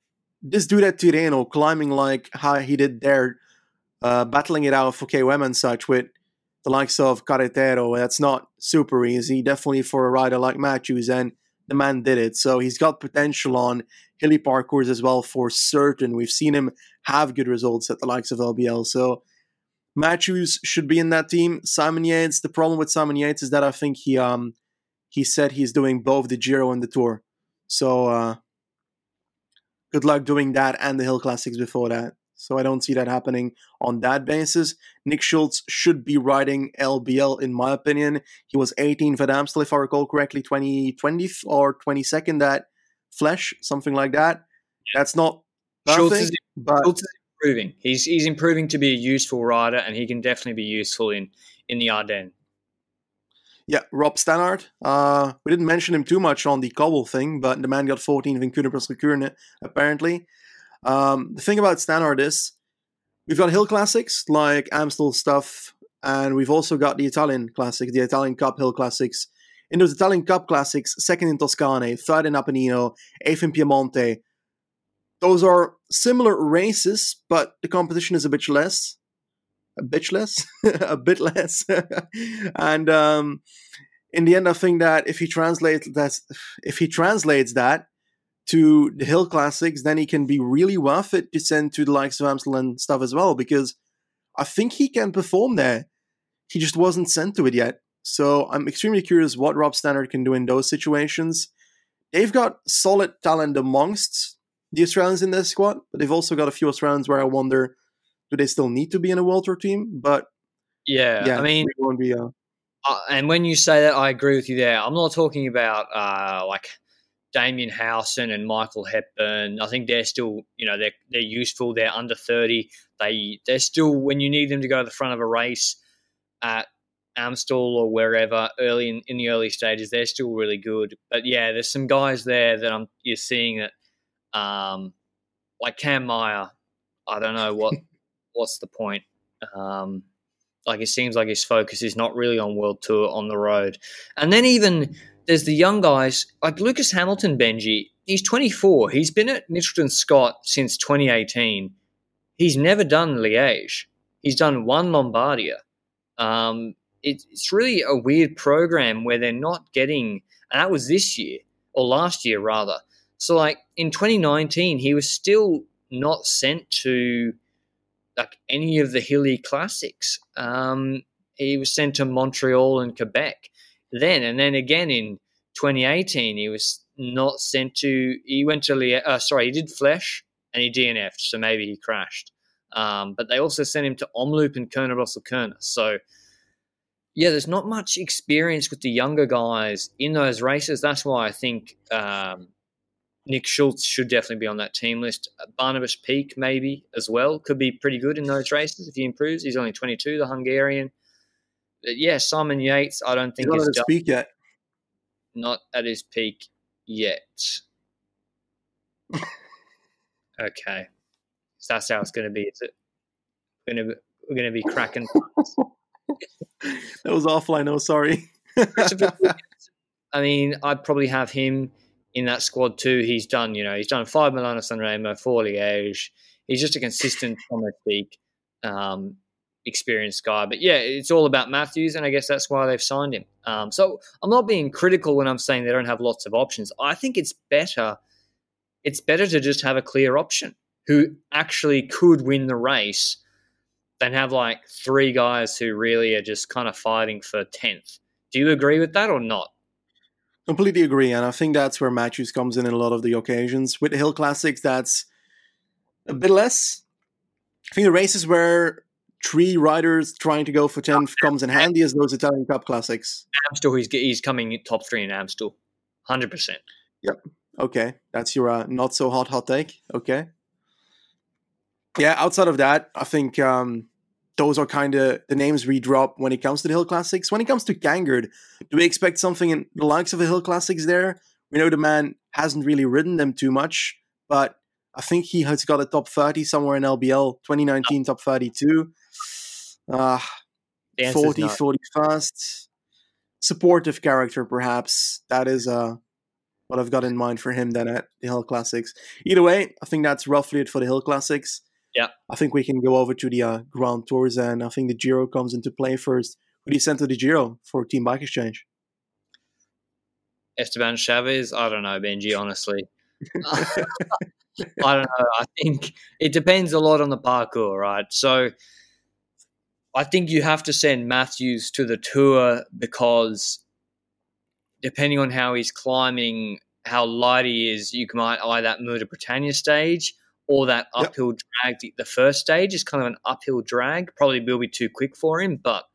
this dude at Tirreno climbing like how he did there, uh, battling it out for KOM and such with the likes of Carretero. That's not super easy, definitely for a rider like Matthews. And the man did it. So he's got potential on hilly parcours as well for certain. We've seen him have good results at the likes of LBL. So Matthews should be in that team. Simon Yates, the problem with Simon Yates is that I think he um he said he's doing both the Giro and the Tour. So uh, good luck doing that and the Hill Classics before that. So I don't see that happening on that basis. Nick Schultz should be riding LBL in my opinion. He was 18th at Amstel, if I recall correctly, 20th or 22nd at Flèche, something like that. That's not Schultz is, but Schultz is improving. He's he's improving to be a useful rider, and he can definitely be useful in in the Ardennes. Yeah, Rob Stannard. Uh, we didn't mention him too much on the cobble thing, but the man got 14th in Kuurne apparently. Um, the thing about Stannard is we've got hill classics like Amstel stuff, and we've also got the Italian classics, the Italian Cup hill classics. In those Italian Cup classics, second in Toscane, third in Apennino, eighth in Piemonte. Those are similar races, but the competition is a bit less [LAUGHS] a bit less, a bit less. and um, in the end, I think that if he translates that, if he translates that to the Hill Classics, then he can be really worth it to send to the likes of Amstel and stuff as well, because I think he can perform there. He just wasn't sent to it yet. So I'm extremely curious what Rob Stannard can do in those situations. They've got solid talent amongst the Australians in their squad, but they've also got a few Australians where I wonder do they still need to be in a World Tour team? But Yeah, yeah, I mean, won't be. Uh, uh, and when you say that, I agree with you there. I'm not talking about uh, like Damien Howson and Michael Hepburn. I think they're still, you know, they're they're useful. They're under 30. They they're still when you need them to go to the front of a race at Amstel or wherever early in, in the early stages, they're still really good. But yeah, there's some guys there that I'm you're seeing that, um, like Cam Meyer. I don't know what [LAUGHS] what's the point. Um, like it seems like his focus is not really on world tour on the road, and then even there's the young guys like Lucas Hamilton. Benji, he's 24. He's been at Mitchelton Scott since 2018. He's never done Liège. He's done one Lombardia. Um, it, it's really a weird program where they're not getting, and that was this year or last year rather. So like in 2019, he was still not sent to like any of the hilly classics. Um, he was sent to Montreal and Quebec then, and then again in 2018, he was not sent to. He went to Lia, uh, sorry, he did Flèche and he DNF'd, so maybe he crashed. Um, but they also sent him to Omloop and Kuurne Brussel Kuurne. So yeah, there's not much experience with the younger guys in those races. That's why I think um, Nick Schultz should definitely be on that team list. Uh, Barnabas Peak, maybe as well, could be pretty good in those races if he improves. He's only 22, the Hungarian. But yeah, Simon Yates, I don't think he's not at his peak yet. not at his peak yet. [LAUGHS] okay, so that's how it's going to be. Is it? We're going to we're going to be cracking. [LAUGHS] that was. I know. Sorry. [LAUGHS] I mean, I'd probably have him in that squad too. He's done, you know, he's done five Milano Sanremo, four Liège. He's just a consistent Thomas Peak um, experienced guy. But yeah, it's all about Matthews, and I guess that's why they've signed him. Um, so I'm not being critical when I'm saying they don't have lots of options. I think it's better. It's better to just have a clear option who actually could win the race than have like three guys who really are just kind of fighting for 10th. Do you agree with that or not? Completely agree, and I think that's where Matthews comes in in a lot of the occasions. With the Hill Classics, that's a bit less. I think the races where three riders trying to go for 10th comes in handy as those Italian Cup Classics. Amstel, he's, he's coming top three in Amstel. 100%. Yep. Okay. That's your uh, not so hot hot take. Okay yeah, outside of that, I think um, those are kind of the names we drop when it comes to the Hill Classics. When it comes to Kangert, do we expect something in the likes of the Hill Classics there? We know the man hasn't really ridden them too much, but I think he has got a top 30 somewhere in LBL 2019 top 32. Uh, 40, 41st. Supportive character, perhaps. That is uh, what I've got in mind for him then at the Hill Classics. Either way, I think that's roughly it for the Hill Classics. Yeah. I think we can go over to the uh, Grand Tours, and I think the Giro comes into play first. Who do you send to the Giro for Team Bike Exchange? Esteban Chaves? I don't know, Benji, honestly. [LAUGHS] [LAUGHS] I don't know. I think it depends a lot on the parcours, right? So I think you have to send Matthews to the tour because depending on how he's climbing, how light he is, you might either move to Britannia stage or that uphill yep. drag. The first stage is kind of an uphill drag. Probably will be too quick for him, but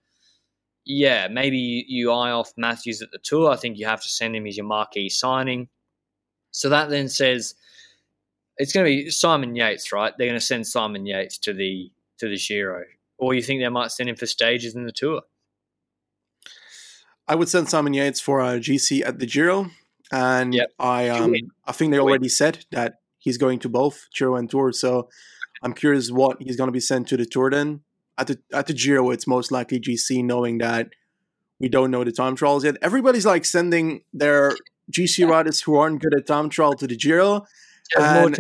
yeah, maybe you eye off Matthews at the tour. I think you have to send him as your marquee signing. So that then says it's going to be Simon Yates, right? They're going to send Simon Yates to the to the Giro, or you think they might send him for stages in the tour? I would send Simon Yates for a GC at the Giro, and yep. I um, I think they already said that he's going to both Giro and Tour. So I'm curious what he's going to be sent to the Tour then. At the at the Giro, it's most likely GC, knowing that we don't know the time trials yet. Everybody's like sending their GC riders who aren't good at time trial to the Giro. And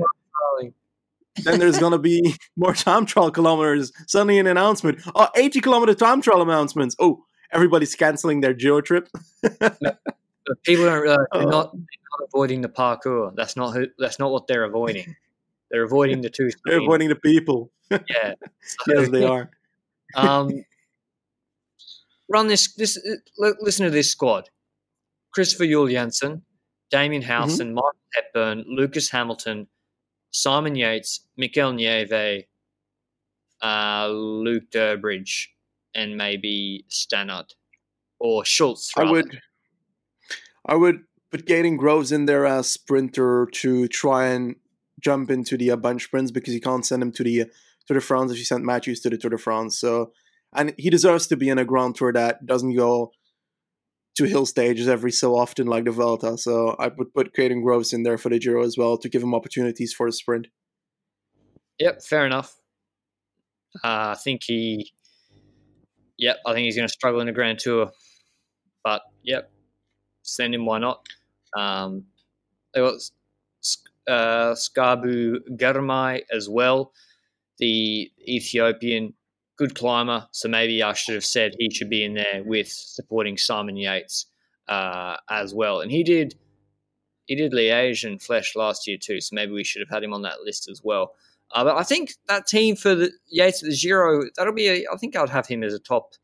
then there's going to be [LAUGHS] more time trial kilometers. Suddenly, an announcement: oh, 80 kilometer time trial announcements. Oh, everybody's canceling their Giro trip. people don't realize they're not, they're not avoiding the parcours. That's not who, that's not what they're avoiding. They're avoiding the two. [LAUGHS] they're avoiding the people. Yeah, so, [LAUGHS] yes, they are. um, run this. This listen to this squad: Christopher Janssen, Damien Howson, mm-hmm. Michael Hepburn, Lucas Hamilton, Simon Yates, Mikel Nieve, uh, Luke Durbridge, and maybe Stannard or Schultz. Rather. I would, I would put Kaden Groves in there as sprinter to try and jump into the uh, bunch sprints because you can't send him to the uh, Tour de France if you sent Matthews to the Tour de France. So, and he deserves to be in a Grand Tour that doesn't go to hill stages every so often like the Vuelta. So I would put Kaden Groves in there for the Giro as well to give him opportunities for a sprint. Yep, fair enough. Uh, I think he, yep, I think he's going to struggle in the Grand Tour. But yep, send him. Why not? Um, they got uh, Tsgabu Grmay as well, the Ethiopian good climber. So maybe I should have said he should be in there with supporting Simon Yates uh, as well. And he did he did Liège and Flèche last year too. So maybe we should have had him on that list as well. Uh, but I think that team for the Yates at the Giro, that'll be. A, I think I'd have him as a top.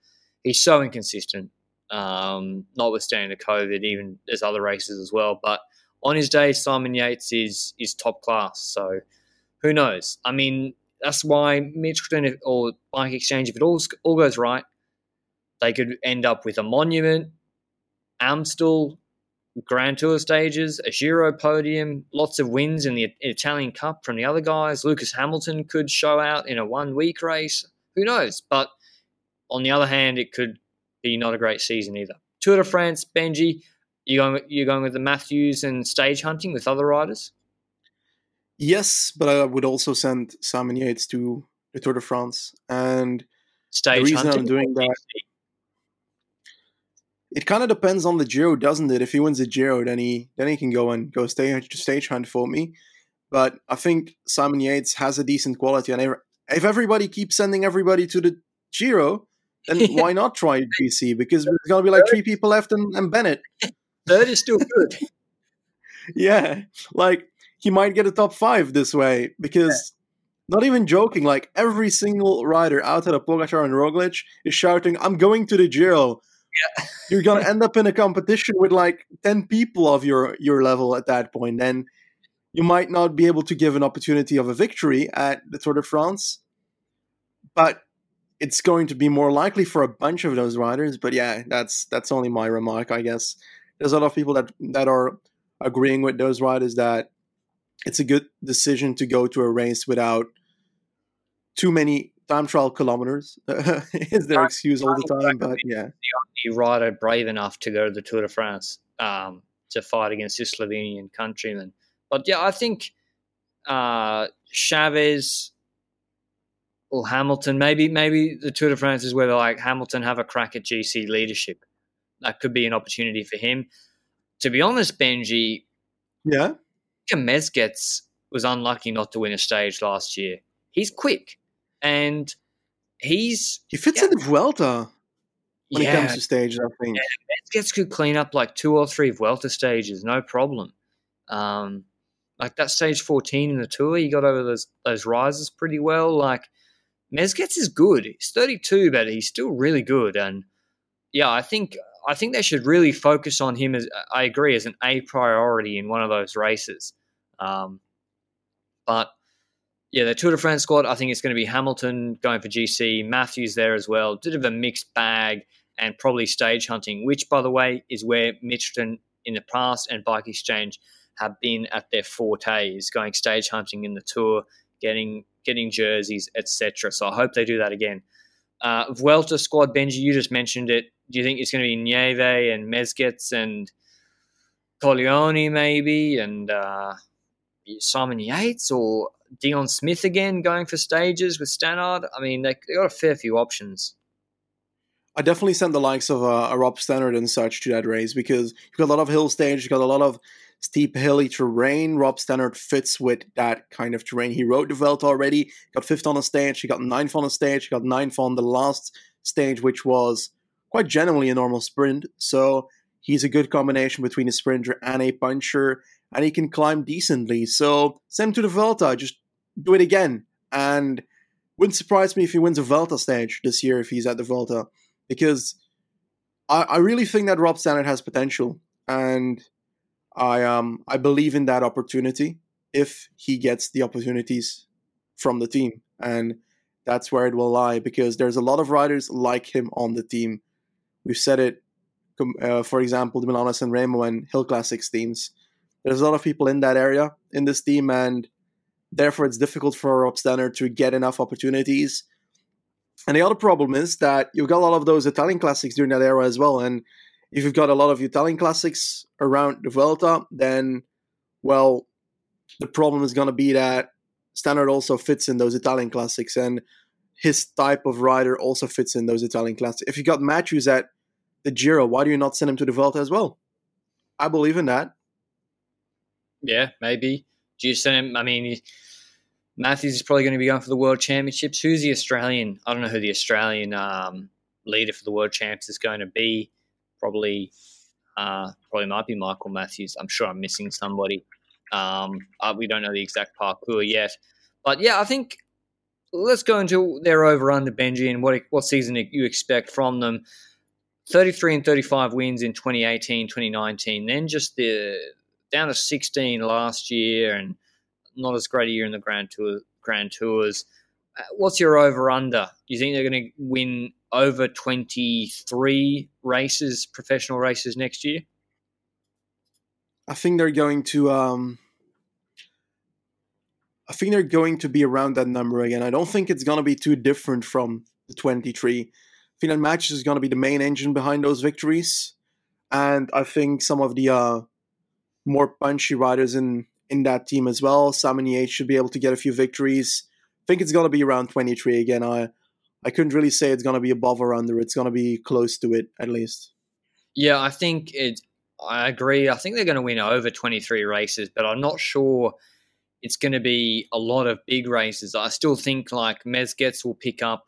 He's so inconsistent, um, notwithstanding the COVID. Even there's other races as well, but on his day, Simon Yates is is top class. So who knows? I mean, that's why Mitchelton or Bike Exchange, if it all all goes right, they could end up with a monument, Amstel, Grand Tour stages, a Giro podium, lots of wins in the Italian Cup from the other guys. Lucas Hamilton could show out in a one week race. Who knows? But on the other hand, it could be not a great season either. Tour de France, Benji, you going you going with the Matthews and stage hunting with other riders? Yes, but I would also send Simon Yates to the Tour de France, and stage the reason hunting I'm doing that it kind of depends on the Giro, doesn't it? If he wins the Giro, then he then he can go and go stage uh, stage hunt for me. But I think Simon Yates has a decent quality, and if everybody keeps sending everybody to the Giro, then [LAUGHS] why not try GC? Because there's gonna be like three people left, and, and Bennett. Third is still good. [LAUGHS] yeah, like he might get a top five this way because. Yeah. Not even joking, like every single rider outside of Pogacar and Roglic is shouting, I'm going to the Giro yeah. [LAUGHS] you're gonna [LAUGHS] end up in a competition with like 10 people of your your level at that point then you might not be able to give an opportunity of a victory at the tour de france but it's going to be more likely for a bunch of those riders but yeah that's that's only my remark i guess there's a lot of people that that are agreeing with those riders that it's a good decision to go to a race without too many time trial kilometers [LAUGHS] is their excuse all the time. But yeah, the rider brave enough to go to the Tour de France um, to fight against his Slovenian countrymen. But yeah, I think uh, Chaves or Hamilton, maybe maybe the Tour de France is where they're like Hamilton have a crack at GC leadership. That could be an opportunity for him. To be honest, Benji, yeah, Mezgec was unlucky not to win a stage last year. He's quick and he's he fits yeah. in the Vuelta when yeah. it comes to stages. I think yeah, could clean up like two or three Vuelta stages, no problem. Um, like that stage fourteen in the tour, he got over those those rises pretty well. Like Mezgec is good. He's thirty two, but he's still really good. And yeah, I think I think they should really focus on him as I agree as an A priority in one of those races. Um, but yeah, the Tour de France squad, I think it's going to be Hamilton going for GC, Matthews there as well. Bit of a mixed bag and probably stage hunting, which, by the way, is where Mitchelton in the past and Bike Exchange have been at their fortes, going stage hunting in the Tour, getting getting jerseys, etc. So I hope they do that again. Uh, Vuelta squad, Benji, you just mentioned it. Do you think it's going to be Nieve and Mezgec and Colleoni maybe and uh, Simon Yates or Dion Smith again going for stages with Stannard. I mean, they, they got a fair few options. I definitely sent the likes of uh, a Rob Stannard and such to that race because you've got a lot of hill stage, you've got a lot of steep, hilly terrain. Rob Stannard fits with that kind of terrain. He rode the Vuelta already, got fifth on a stage, he got ninth on a stage, he got ninth on the last stage, which was quite generally a normal sprint. So he's a good combination between a sprinter and a puncher and he can climb decently. So send him to the Vuelta, just do it again. And wouldn't surprise me if he wins a Vuelta stage this year if he's at the Vuelta, because I, I really think that Rob Stannard has potential, and I um I believe in that opportunity if he gets the opportunities from the team. And that's where it will lie because there's a lot of riders like him on the team. We've said it, uh, for example, the Milano San Remo and Hill Classics teams. There's a lot of people in that area in this team, and therefore it's difficult for Rob Stannard to get enough opportunities. And the other problem is that you've got a lot of those Italian classics during that era as well. And if you've got a lot of Italian classics around the Vuelta, then, well, the problem is going to be that Stannard also fits in those Italian classics, and his type of rider also fits in those Italian classics. If you got Matthews at the Giro, why do you not send him to the Vuelta as well? I believe in that. Yeah, maybe. Do you send him? I mean, Matthews is probably going to be going for the World Championships. Who's the Australian? I don't know who the Australian um, leader for the World Champs is going to be. Probably, uh, probably might be Michael Matthews. I'm sure I'm missing somebody. Um, uh, we don't know the exact parcours yet, but yeah, I think let's go into their over under Benji and what what season you expect from them. 33 and 35 wins in 2018, 2019. Then just the down to 16 last year and not as great a year in the Grand Tour Grand Tours. What's your over under? Do you think they're going to win over 23 races, professional races next year? I think they're going to. Um, I think they're going to be around that number again. I don't think it's going to be too different from the 23. I think that Matthews is going to be the main engine behind those victories, and I think some of the uh, more punchy riders in in that team as well. Yates should be able to get a few victories. Think it's going to be around 23 again. I I couldn't really say it's going to be above or under. It's going to be close to it at least. Yeah, I think it I agree. I think they're going to win over 23 races, but I'm not sure it's going to be a lot of big races. I still think like Mezgec will pick up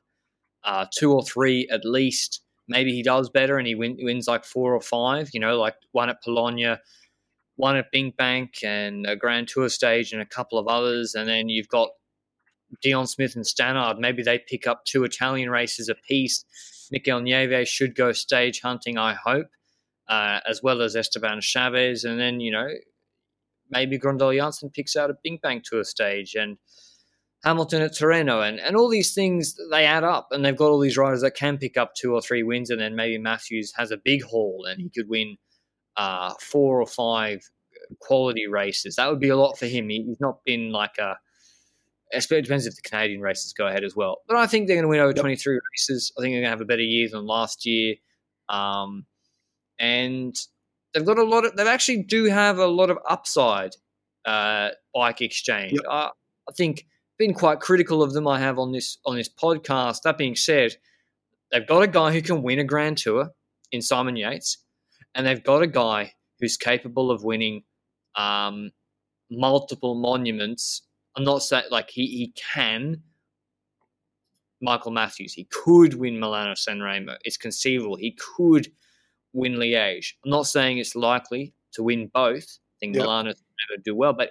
uh, two or three at least. Maybe he does better and he win, wins like four or five, you know, like one at Polonia, one at BinckBank and a Grand Tour stage and a couple of others. And then you've got Dion Smith and Stannard. Maybe they pick up two Italian races apiece. Mikel Nieve should go stage hunting, I hope uh, as well as Esteban Chaves. And then, you know, maybe Grøndal Jansen picks out a BinckBank Tour stage and Hamilton at Torino. And, and all these things, they add up. And they've got all these riders that can pick up two or three wins. And then maybe Matthews has a big haul and he could win uh, four or five quality races. That would be a lot for him. He, he's not been like a. It depends if the Canadian races go ahead as well. But I think they're going to win over yep. 23 races. I think they're going to have a better year than last year. Um, and they've got a lot of. They actually do have a lot of upside. Uh, bike exchange. Yep. I, I think been quite critical of them. I have on this on this podcast. That being said, they've got a guy who can win a Grand Tour in Simon Yates, and they've got a guy who's capable of winning um, multiple monuments. I'm not saying like he, he can. Michael Matthews, he could win Milano San Remo. It's conceivable. He could win Liège. I'm not saying it's likely to win both. I think yep. Milano's never do well, but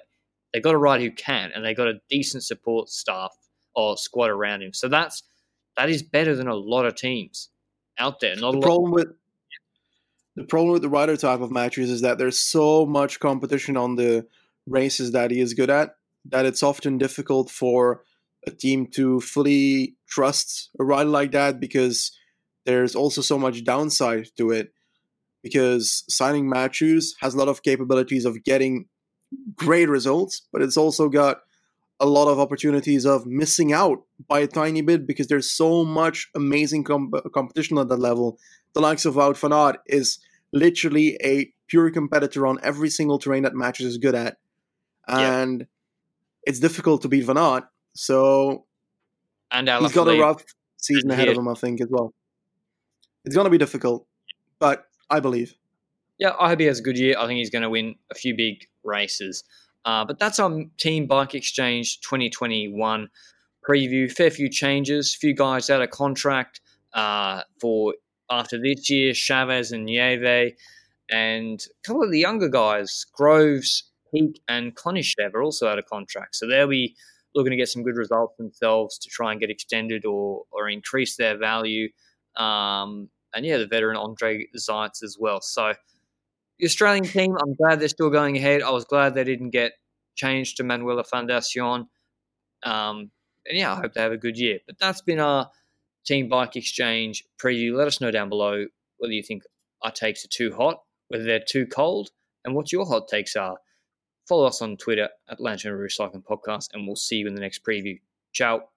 they've got a rider who can, and they've got a decent support staff or squad around him. So that's that is better than a lot of teams out there. Not the problem with the problem with the rider type of matches is that there's so much competition on the races that he is good at that it's often difficult for a team to fully trust a rider like that because there's also so much downside to it because signing Matthews has a lot of capabilities of getting great results, but it's also got a lot of opportunities of missing out by a tiny bit because there's so much amazing competition at that level. The likes of Wout van Aert is literally a pure competitor on every single terrain that Matthews is good at, and yeah. It's difficult to beat van Aert. So, and he's got a rough season ahead of him, I think, as well. It's going to be difficult, but I believe. Yeah, I hope he has a good year. I think he's going to win a few big races. Uh, but that's our Team Bike Exchange 2021 preview. Fair few changes, few guys out of contract uh, for after this year, Chaves and Nieve, and a couple of the younger guys, Groves, Peak and Konychev are also out of contract. So they'll be looking to get some good results themselves to try and get extended or, or increase their value. Um, and yeah, the veteran Andre Zeits as well. So the Australian team, I'm glad they're still going ahead. I was glad they didn't get changed to Manuela Fundacion. Um, and yeah, I hope they have a good year. But that's been our Team Bike Exchange preview. Let us know down below whether you think our takes are too hot, whether they're too cold, and what your hot takes are. Follow us on Twitter at Lantern Recycling Podcast, and we'll see you in the next preview. Ciao.